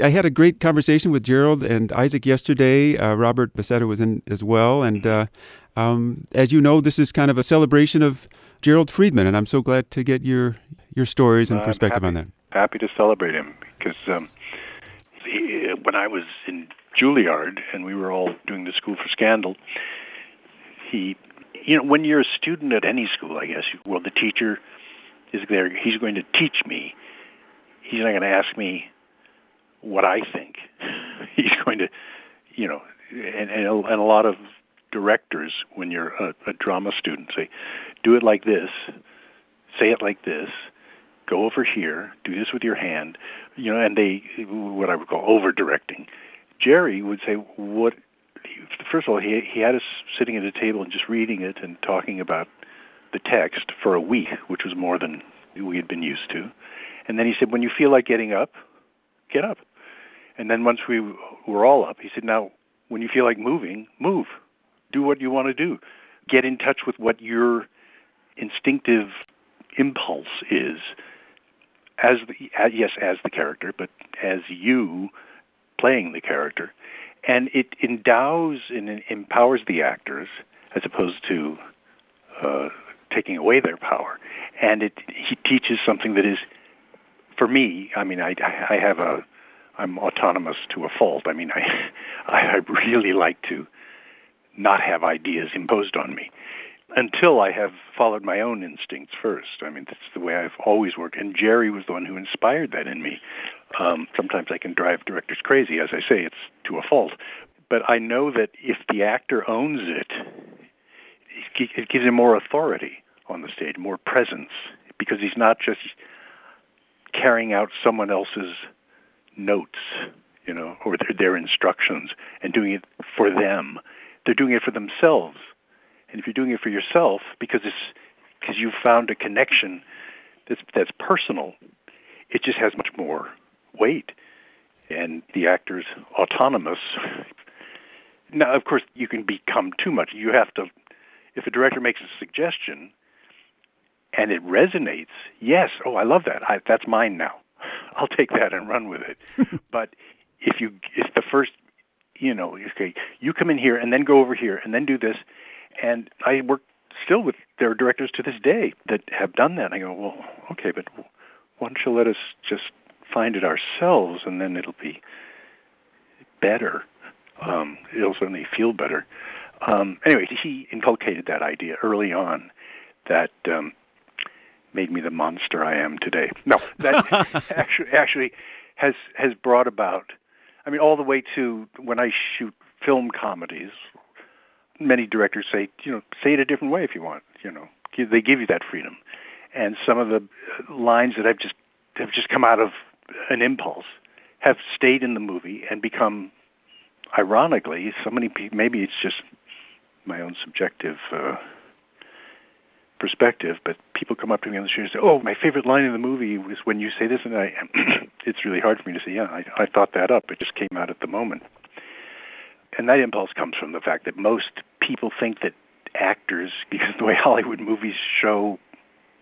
I had a great conversation with Gerald and Isaac yesterday. Uh, Robert Becerra was in as well. And uh, um, as you know, this is kind of a celebration of Gerald Freedman, and I'm so glad to get your your stories and perspective happy, on that. Happy to celebrate him because um, he, when I was in Juilliard and we were all doing the School for Scandal, he, you know, when you're a student at any school, I guess, well, the teacher is there. He's going to teach me. He's not going to ask me what I think. He's going to, you know, and, and, a, and a lot of directors, when you're a, a drama student, say, do it like this, say it like this, go over here, do this with your hand, you know, and they, what I would call over directing. Jerry would say, what, first of all, he, he had us sitting at a table and just reading it and talking about the text for a week, which was more than we had been used to. And then he said, when you feel like getting up, get up. And then once we were all up, he said, now, when you feel like moving, move. Do what you want to do. Get in touch with what your instinctive impulse is as the, yes, as the character, but as you playing the character. And it endows and empowers the actors as opposed to uh, taking away their power. And it he teaches something that is, for me, I mean, I, I have a, I'm autonomous to a fault. I mean, I, I really like to not have ideas imposed on me until I have followed my own instincts first. I mean, that's the way I've always worked. And Jerry was the one who inspired that in me. Um, sometimes I can drive directors crazy. As I say, it's to a fault. But I know that if the actor owns it, it gives him more authority on the stage, more presence, because he's not just carrying out someone else's notes, you know, or their, their instructions and doing it for them. They're doing it for themselves. And if you're doing it for yourself because it's because you've found a connection that's that's personal, it just has much more weight. And the actor's autonomous. Now, of course, you can become too much. You have to, if a director makes a suggestion and it resonates, yes, oh, I love that. I, that's mine now. I'll take that and run with it. but if you, if the first, you know, okay, you come in here and then go over here and then do this, and I work still with their directors to this day that have done that. And I go, well, okay, but why don't you let us just find it ourselves, and then it'll be better. Um, it'll certainly feel better. Um, anyway, he inculcated that idea early on that um, made me the monster I am today. No, that actually actually has has brought about. I mean, all the way to when I shoot film comedies. Many directors say, you know, say it a different way if you want. You know, they give you that freedom. And some of the lines that I've just have just come out of an impulse have stayed in the movie and become, ironically, so many. Maybe it's just my own subjective. Uh, perspective, but people come up to me on the street and say, "Oh, my favorite line in the movie was when you say this," and I, it's really hard for me to say, "Yeah, I, I thought that up. It just came out at the moment." And that impulse comes from the fact that most people think that actors, because the way Hollywood movies show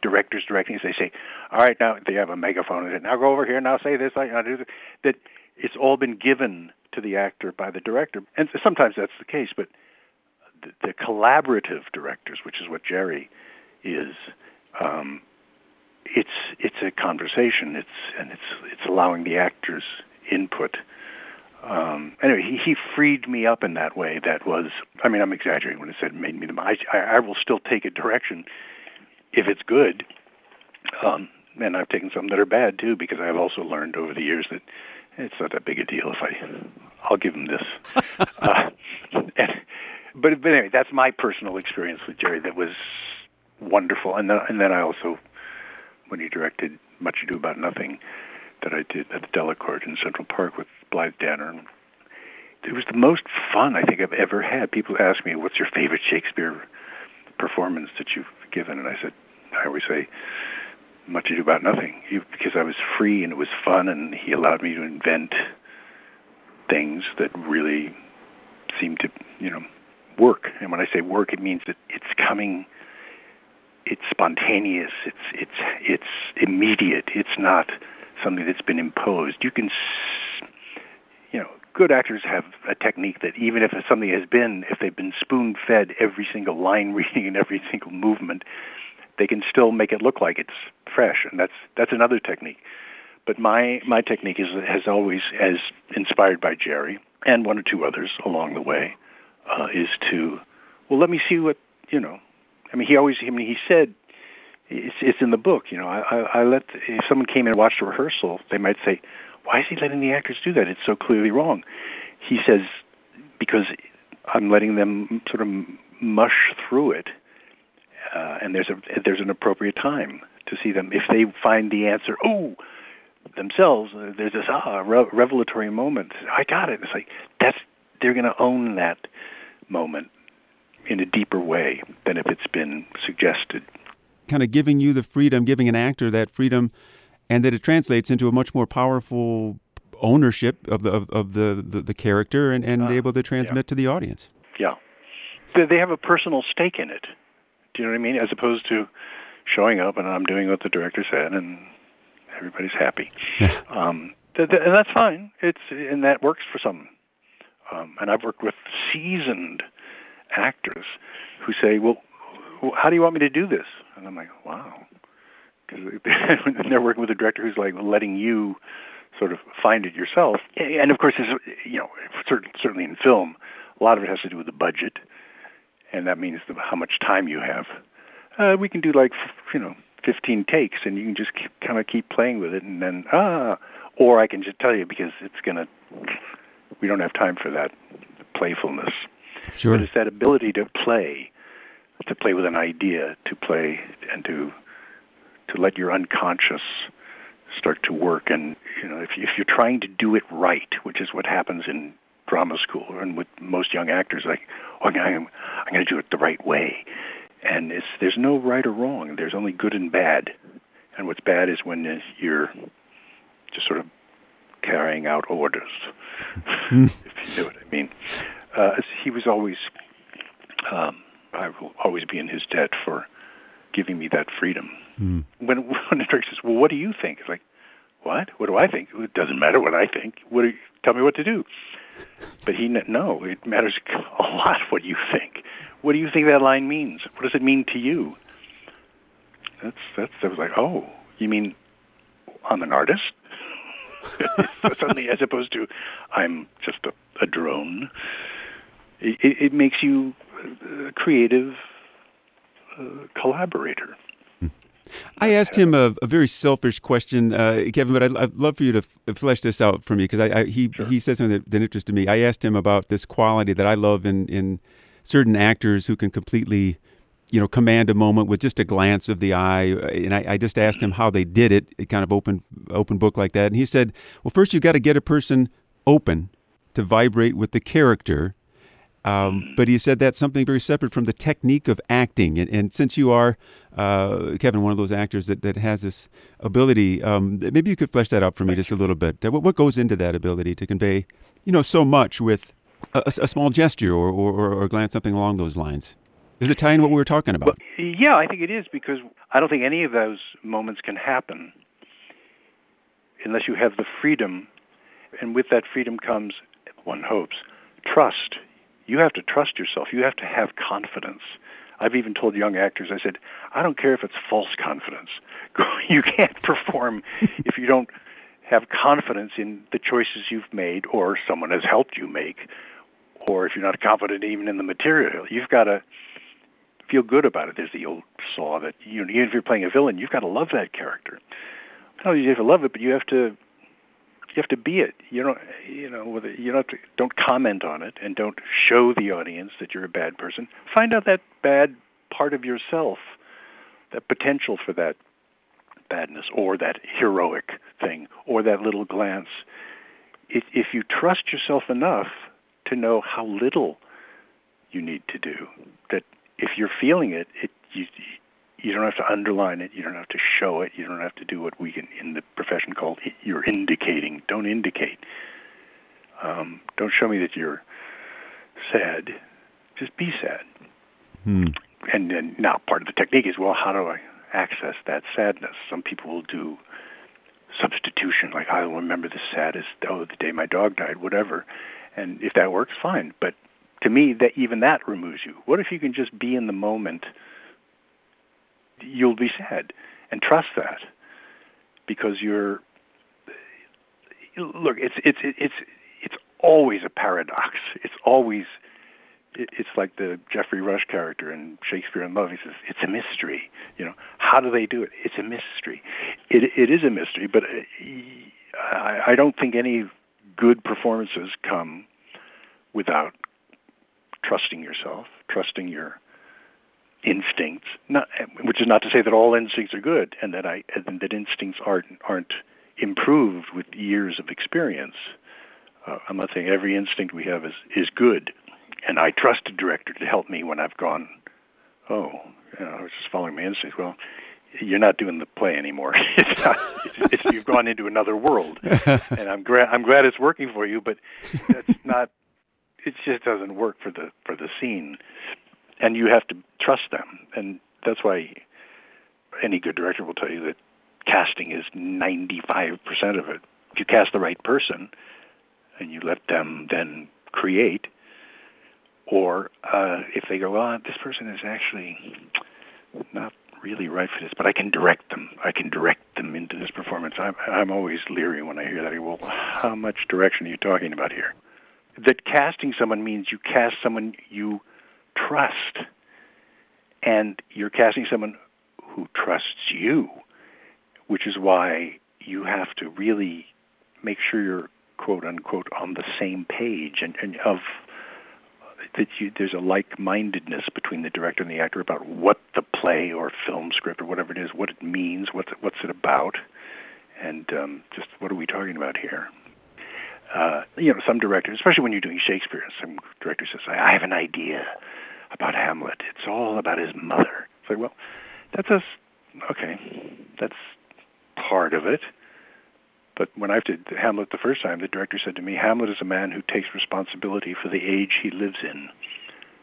directors directing, is they say, "All right, now they have a megaphone and say, now go over here, now say this, I do this." That it's all been given to the actor by the director, and sometimes that's the case, but the collaborative directors, which is what Jerry is um, it's it's a conversation. It's and it's it's allowing the actors input. Um, anyway, he, he freed me up in that way. That was, I mean, I'm exaggerating when I said made me the. I, I will still take a direction if it's good. Um, and I've taken some that are bad too, because I've also learned over the years that it's not that big a deal if I, I'll give him this. uh, and, but, but anyway, that's my personal experience with Jerry. That was wonderful. And then and then I also, when he directed Much Ado About Nothing, that I did at the Delacorte in Central Park with Blythe Danner. It was the most fun I think I've ever had. People ask me, "What's your favorite Shakespeare performance that you've given?" And I said, I always say, "Much Ado About Nothing," because I was free and it was fun, and he allowed me to invent things that really seemed to, you know, work. And when I say work, it means that it's coming it's spontaneous. It's it's it's immediate. It's not something that's been imposed. You can you know, good actors have a technique that even if something has been, if they've been spoon fed every single line reading and every single movement, they can still make it look like it's fresh, and that's that's another technique. But my my technique is has always, as inspired by Jerry and one or two others along the way, uh, is to well, let me see what you know. I mean, he always I mean he said it's, it's in the book. You know, I, I, I let if someone came in and watched a rehearsal, they might say, "Why is he letting the actors do that? It's so clearly wrong." He says, "Because I'm letting them sort of mush through it, uh, and there's a there's an appropriate time to see them. If they find the answer, oh, themselves, uh, there's this ah re- revelatory moment. I got it. It's like that's they're going to own that moment in a deeper way than if it's been suggested kind of giving you the freedom, giving an actor that freedom, and that it translates into a much more powerful ownership of the of, of the, the, the character and, and uh, able to transmit yeah. to the audience. Yeah, they, they have a personal stake in it. Do you know what I mean? As opposed to showing up and I'm doing what the director said and everybody's happy. Um, th- th- and that's fine. It's and that works for some. Um, and I've worked with seasoned actors who say, "Well, how do you want me to do this? And I'm like, wow. Because they're working with a director who's like letting you sort of find it yourself. And of course, you know, certainly in film, a lot of it has to do with the budget, and that means how much time you have. Uh, we can do like, you know, 15 takes, and you can just kind of keep playing with it, and then ah, or I can just tell you because it's gonna. We don't have time for that playfulness. Sure. But it's that ability to play to play with an idea, to play and to to let your unconscious start to work. And you know, if if you're trying to do it right, which is what happens in drama school and with most young actors, like, oh, I'm I'm going to do it the right way. And it's there's no right or wrong. There's only good and bad. And what's bad is when you're just sort of carrying out orders, if you know what I mean. Uh, he was always um, I will always be in his debt for giving me that freedom. Mm. When when the director says, "Well, what do you think?" It's like, "What? What do I think? It doesn't matter what I think. What? You, tell me what to do." But he no, it matters a lot what you think. What do you think that line means? What does it mean to you? That's that's. I was like, oh, you mean I'm an artist? Suddenly, as opposed to I'm just a, a drone. It, it makes you a creative uh, collaborator. I asked him a, a very selfish question, uh, Kevin, but I'd, I'd, love for you to f- flesh this out for me because he sure. he said something that, that, interested me. I asked him about this quality that I love in in certain actors who can completely, you know, command a moment with just a glance of the eye. And I, I just asked him how they did it, it kind of open open book like that. And he said, "Well, first you've got to get a person open to vibrate with the character." Um, but he said that's something very separate from the technique of acting. And, and since you are, uh, Kevin, one of those actors that, that has this ability, um, maybe you could flesh that out for me just a little bit. What, goes into that ability to convey, you know, so much with a, a small gesture or, or, or, glance, something along those lines? Does it tie in what we were talking about? Well, yeah, I think it is because I don't think any of those moments can happen unless you have the freedom. And with that freedom comes, one hopes, trust you have to trust yourself. You have to have confidence. I've even told young actors, I said, I don't care if it's false confidence. you can't perform if you don't have confidence in the choices you've made or someone has helped you make, or if you're not confident even in the material. You've got to feel good about it. There's the old saw that you know, even if you're playing a villain, you've got to love that character. Not only do you have to love it, but you have to you have to be it. You don't, you know, you don't to, don't comment on it and don't show the audience that you're a bad person. Find out that bad part of yourself, that potential for that badness or that heroic thing or that little glance. If, if you trust yourself enough to know how little you need to do, that if you're feeling it, it you you don't have to underline it. You don't have to show it. You don't have to do what we can in the profession call you're indicating. Don't indicate. Um, don't show me that you're sad. Just be sad. Hmm. And then now part of the technique is well, how do I access that sadness? Some people will do substitution, like I'll remember the saddest, oh, the day my dog died, whatever. And if that works, fine. But to me, that even that removes you. What if you can just be in the moment? You'll be sad, and trust that, because you're. Look, it's it's it's it's always a paradox. It's always it's like the Geoffrey Rush character in Shakespeare in Love. He says it's a mystery. You know, how do they do it? It's a mystery. It it is a mystery, but uh, I, I don't think any good performances come without trusting yourself, trusting your instincts. Not, which is not to say that all instincts are good, and that I and that instincts aren't aren't improved with years of experience. Uh, I'm not saying every instinct we have is is good and I trust a director to help me when I've gone, oh, you know, I was just following my instincts. Well, you're not doing the play anymore. it's not, it's, it's, you've gone into another world, and I'm glad I'm glad it's working for you, but that's not. It just doesn't work for the for the scene, and you have to trust them, and that's why any good director will tell you that casting is 95% of it. If you cast the right person, and you let them then create, or uh, if they go, well, this person is actually not really right for this, but I can direct them. I can direct them into this performance. I'm, I'm always leery when I hear that. Well, how much direction are you talking about here? That casting someone means you cast someone you trust, and you're casting someone who trusts you, which is why you have to really make sure you're quote unquote on the same page and, and of that you, there's a like-mindedness between the director and the actor about what the play or film script or whatever it is, what it means, what's it, what's it about, and um, just what are we talking about here. Uh, you know, some directors, especially when you're doing Shakespeare, some director says, "I have an idea about Hamlet. It's all about his mother." It's like, well, that's a okay. That's part of it. But when I did Hamlet the first time, the director said to me, Hamlet is a man who takes responsibility for the age he lives in.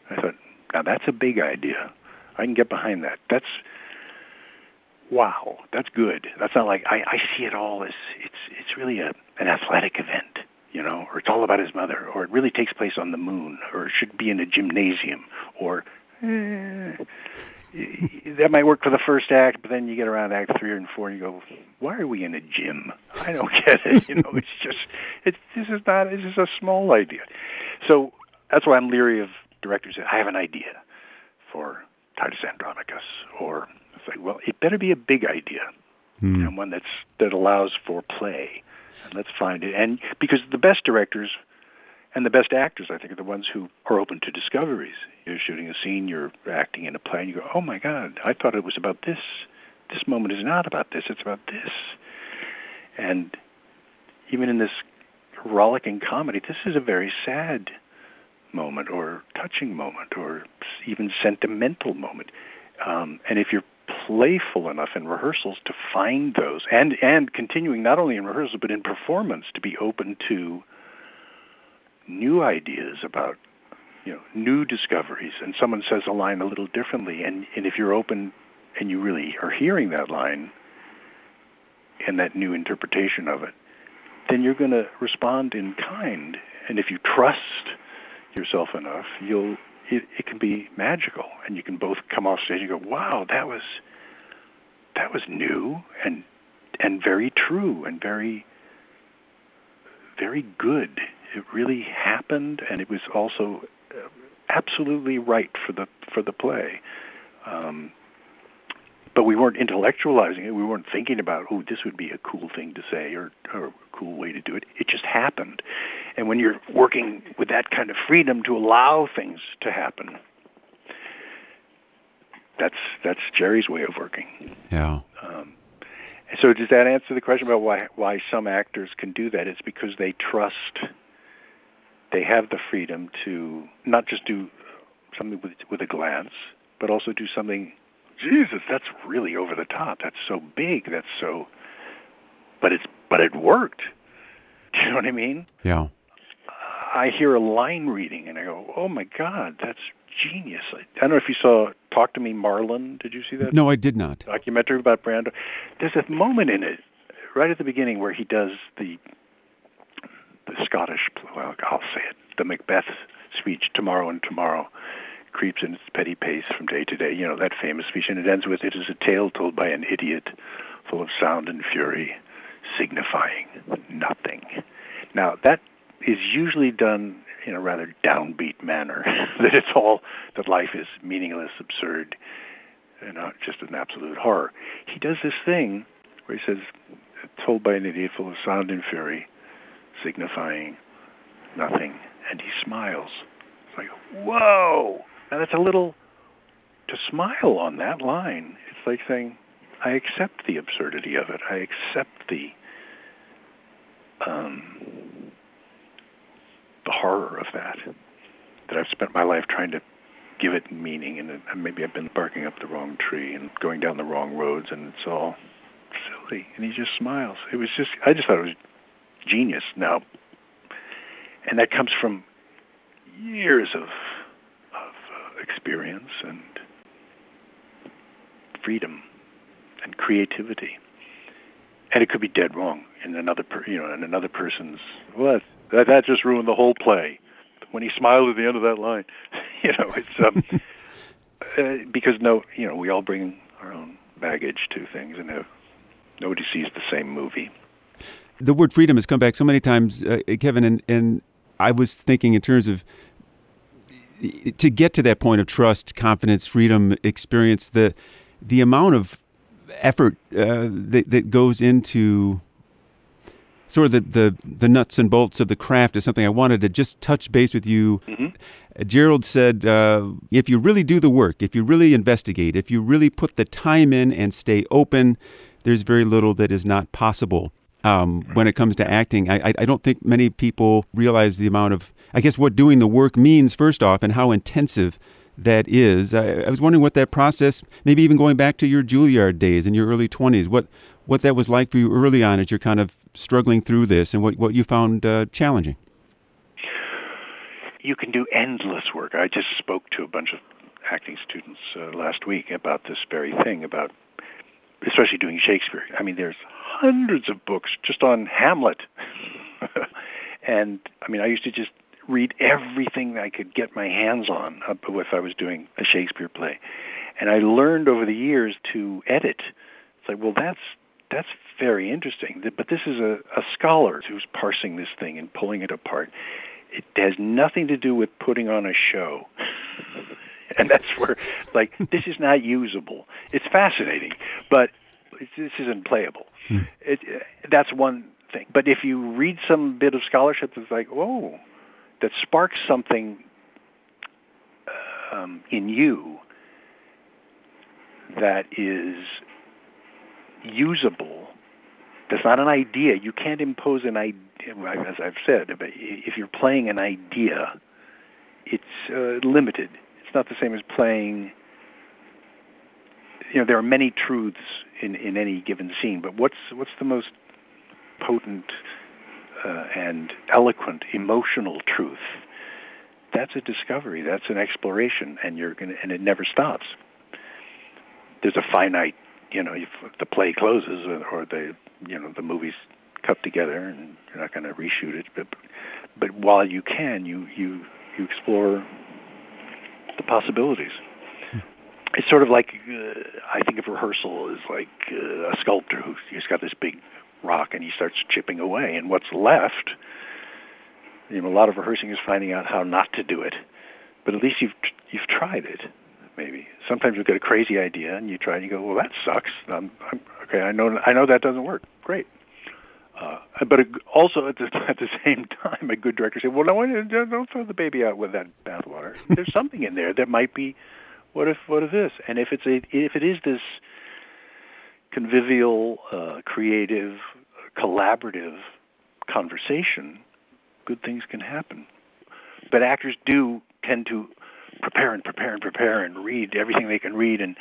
I thought, now that's a big idea. I can get behind that. That's wow, that's good. That's not like I, I see it all as it's it's really a an athletic event, you know, or it's all about his mother, or it really takes place on the moon, or it should be in a gymnasium, or eh, that might work for the first act, but then you get around act three and four, and you go, "Why are we in a gym? I don't get it." You know, it's just it's this is not this is a small idea. So that's why I'm leery of directors that I have an idea for Titus Andronicus, or it's like, well, it better be a big idea, mm. and one that's that allows for play. And let's find it. And because the best directors and the best actors, I think, are the ones who are open to discoveries. You're shooting a scene, you're acting in a play, and you go, "Oh my God, I thought it was about this. This moment is not about this. It's about this." And even in this rollicking comedy, this is a very sad moment, or touching moment, or even sentimental moment. Um, and if you're playful enough in rehearsals to find those, and and continuing not only in rehearsals but in performance, to be open to new ideas about you know new discoveries. And someone says a line a little differently and and if you're open and you really are hearing that line and that new interpretation of it then you're going to respond in kind. And if you trust yourself enough you'll it, it can be magical. And you can both come off stage and go wow that was that was new and and very true and very very good it really happened, and it was also uh, absolutely right for the for the play. Um, but we weren't intellectualizing it. We weren't thinking about, oh, this would be a cool thing to say or, or a cool way to do it. It just happened. And when you're working with that kind of freedom to allow things to happen, that's that's Jerry's way of working. Yeah. Um, so does that answer the question about why why some actors can do that? It's because they trust they have the freedom to not just do something with, with a glance, but also do something. Jesus, that's really over the top. That's so big. That's so. But it's but it worked. Do you know what I mean? Yeah. I hear a line reading and I go, "Oh my God, that's genius!" I, I don't know if you saw "Talk to Me, Marlon." Did you see that? No, I did not. Documentary about Brando. There's a moment in it right at the beginning where he does the the Scottish, well, I'll say it, the Macbeth speech, tomorrow and tomorrow creeps in its petty pace from day to day. You know, that famous speech, and it ends with, it is a tale told by an idiot, full of sound and fury, signifying nothing. Now, that is usually done in a rather downbeat manner, that it's all, that life is meaningless, absurd, and not just an absolute horror. He does this thing where he says, told by an idiot full of sound and fury, signifying nothing, and he smiles. It's like, whoa! Now that's a little, to smile on that line, it's like saying, I accept the absurdity of it. I accept the, um, the horror of that. That I've spent my life trying to give it meaning, and maybe I've been barking up the wrong tree and going down the wrong roads, and it's all silly. And he just smiles. It was just, I just thought it was genius now. And that comes from years of, of uh, experience and freedom and creativity. And it could be dead wrong in another, per, you know, in another person's. Well, that that just ruined the whole play. When he smiled at the end of that line, you know, it's um, uh, because no, you know, we all bring our own baggage to things, and nobody sees the same movie the word freedom has come back so many times, uh, Kevin, and, and I was thinking in terms of to get to that point of trust, confidence, freedom, experience, the the amount of effort uh, that, that goes into sort of the, the, the nuts and bolts of the craft is something I wanted to just touch base with you. Mm-hmm. Gerald said, uh, if you really do the work, if you really investigate, if you really put the time in and stay open, there's very little that is not possible um, when it comes to acting. I, I don't think many people realize the amount of, I guess, what doing the work means, first off, and how intensive that is. I, I was wondering what that process, maybe even going back to your Juilliard days in your early 20s, what, what that was like for you early on as you're kind of struggling through this and what, what you found uh, challenging. You can do endless work. I just spoke to a bunch of acting students uh, last week about this very thing, about especially doing Shakespeare. I mean, there's hundreds of books just on Hamlet. and I mean, I used to just read everything I could get my hands on if I was doing a Shakespeare play. And I learned over the years to edit. It's like, well, that's that's very interesting. But this is a, a scholar who's parsing this thing and pulling it apart. It has nothing to do with putting on a show. and that's where, like, this is not usable. It's fascinating, but this isn't playable. Hmm. It, that's one thing. But if you read some bit of scholarship that's like, whoa, that sparks something um, in you that is usable, that's not an idea. You can't impose an idea, as I've said. If you're playing an idea, it's uh, limited. It's not the same as playing you know there are many truths in in any given scene, but what's what's the most potent uh, and eloquent emotional truth? That's a discovery. That's an exploration, and you're gonna and it never stops. There's a finite, you know, if the play closes or, the you know the movie's cut together, and you're not going to reshoot it, but but while you can, you you you explore the possibilities it's sort of like uh, I think of rehearsal as like uh, a sculptor who's he's got this big rock and he starts chipping away, and what's left. You know, a lot of rehearsing is finding out how not to do it, but at least you've you've tried it. Maybe sometimes you get a crazy idea and you try and you go, well, that sucks. I'm, I'm, okay, I know I know that doesn't work. Great. Uh, but also at the, at the same time, a good director said, "Well, no, don't throw the baby out with that bathwater. There's something in there that might be what if what if this? And if it's a if it is this convivial, uh, creative, collaborative conversation, good things can happen. But actors do tend to prepare and prepare and prepare and read everything they can read and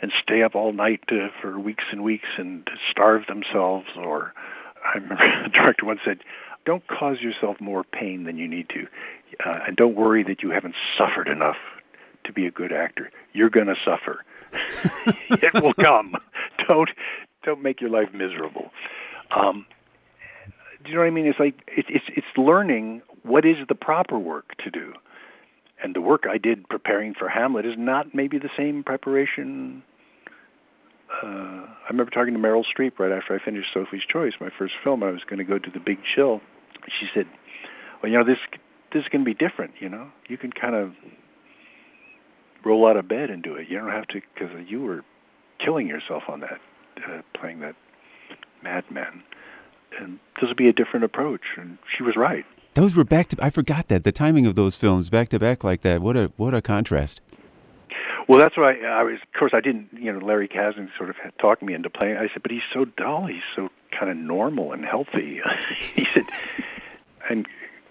and stay up all night to, for weeks and weeks and starve themselves. Or I remember a director once said, "Don't cause yourself more pain than you need to, uh, and don't worry that you haven't suffered enough to be a good actor. You're going to suffer. it will come. Don't don't make your life miserable. Um, do you know what I mean? It's like it's it's it's learning what is the proper work to do, and the work I did preparing for Hamlet is not maybe the same preparation. Uh, I remember talking to Meryl Streep right after I finished Sophie's Choice, my first film. I was going to go to the Big Chill. She said, "Well, you know this this is going to be different. You know, you can kind of roll out of bed and do it. You don't have to because you were killing yourself on that, uh, playing that madman." and this would be a different approach. And she was right. Those were back to. I forgot that the timing of those films back to back like that. What a what a contrast. Well, that's why I, I was. Of course, I didn't. You know, Larry Kasdan sort of had talked me into playing. I said, but he's so dull. He's so kind of normal and healthy. he said, and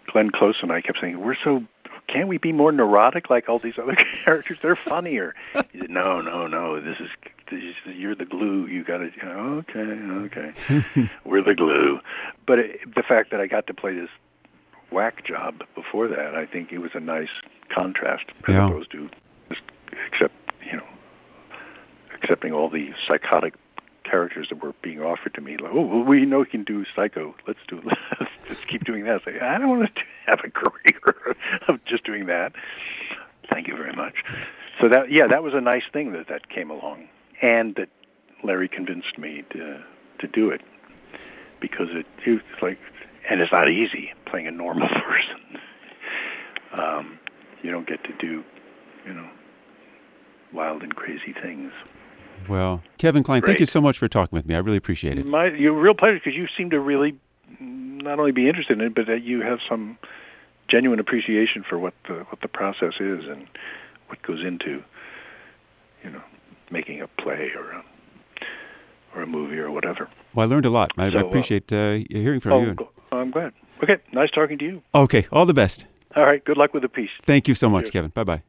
Glenn Close and I kept saying, we're so. Can't we be more neurotic like all these other characters? They're funnier. He said, no, no, no. This is you're the glue. You got to. okay, okay. We're the glue. But it, the fact that I got to play this whack job before that, I think it was a nice contrast as yeah. opposed to just accept, you know, accepting all the psychotic characters that were being offered to me. Like, oh, well, we know we can do Psycho. Let's do it. Let's just keep doing that. Like, I don't want to have a career of just doing that. Thank you very much. So that, yeah, that was a nice thing that that came along and that Larry convinced me to to do it because it it's like and it's not easy playing a normal person. Um, you don't get to do, you know, wild and crazy things. Well, Kevin Kline, Great. thank you so much for talking with me. I really appreciate it. My, you're real pleasure because you seem to really not only be interested in it, but that you have some genuine appreciation for what the what the process is and what goes into, you know, making a play or a, or a movie or whatever. Well, I learned a lot. I, so, I uh, appreciate uh, hearing from oh, you. I'm glad. Okay, nice talking to you. Okay, all the best. All right, good luck with the piece. Thank you so much, Cheers. Kevin. Bye bye.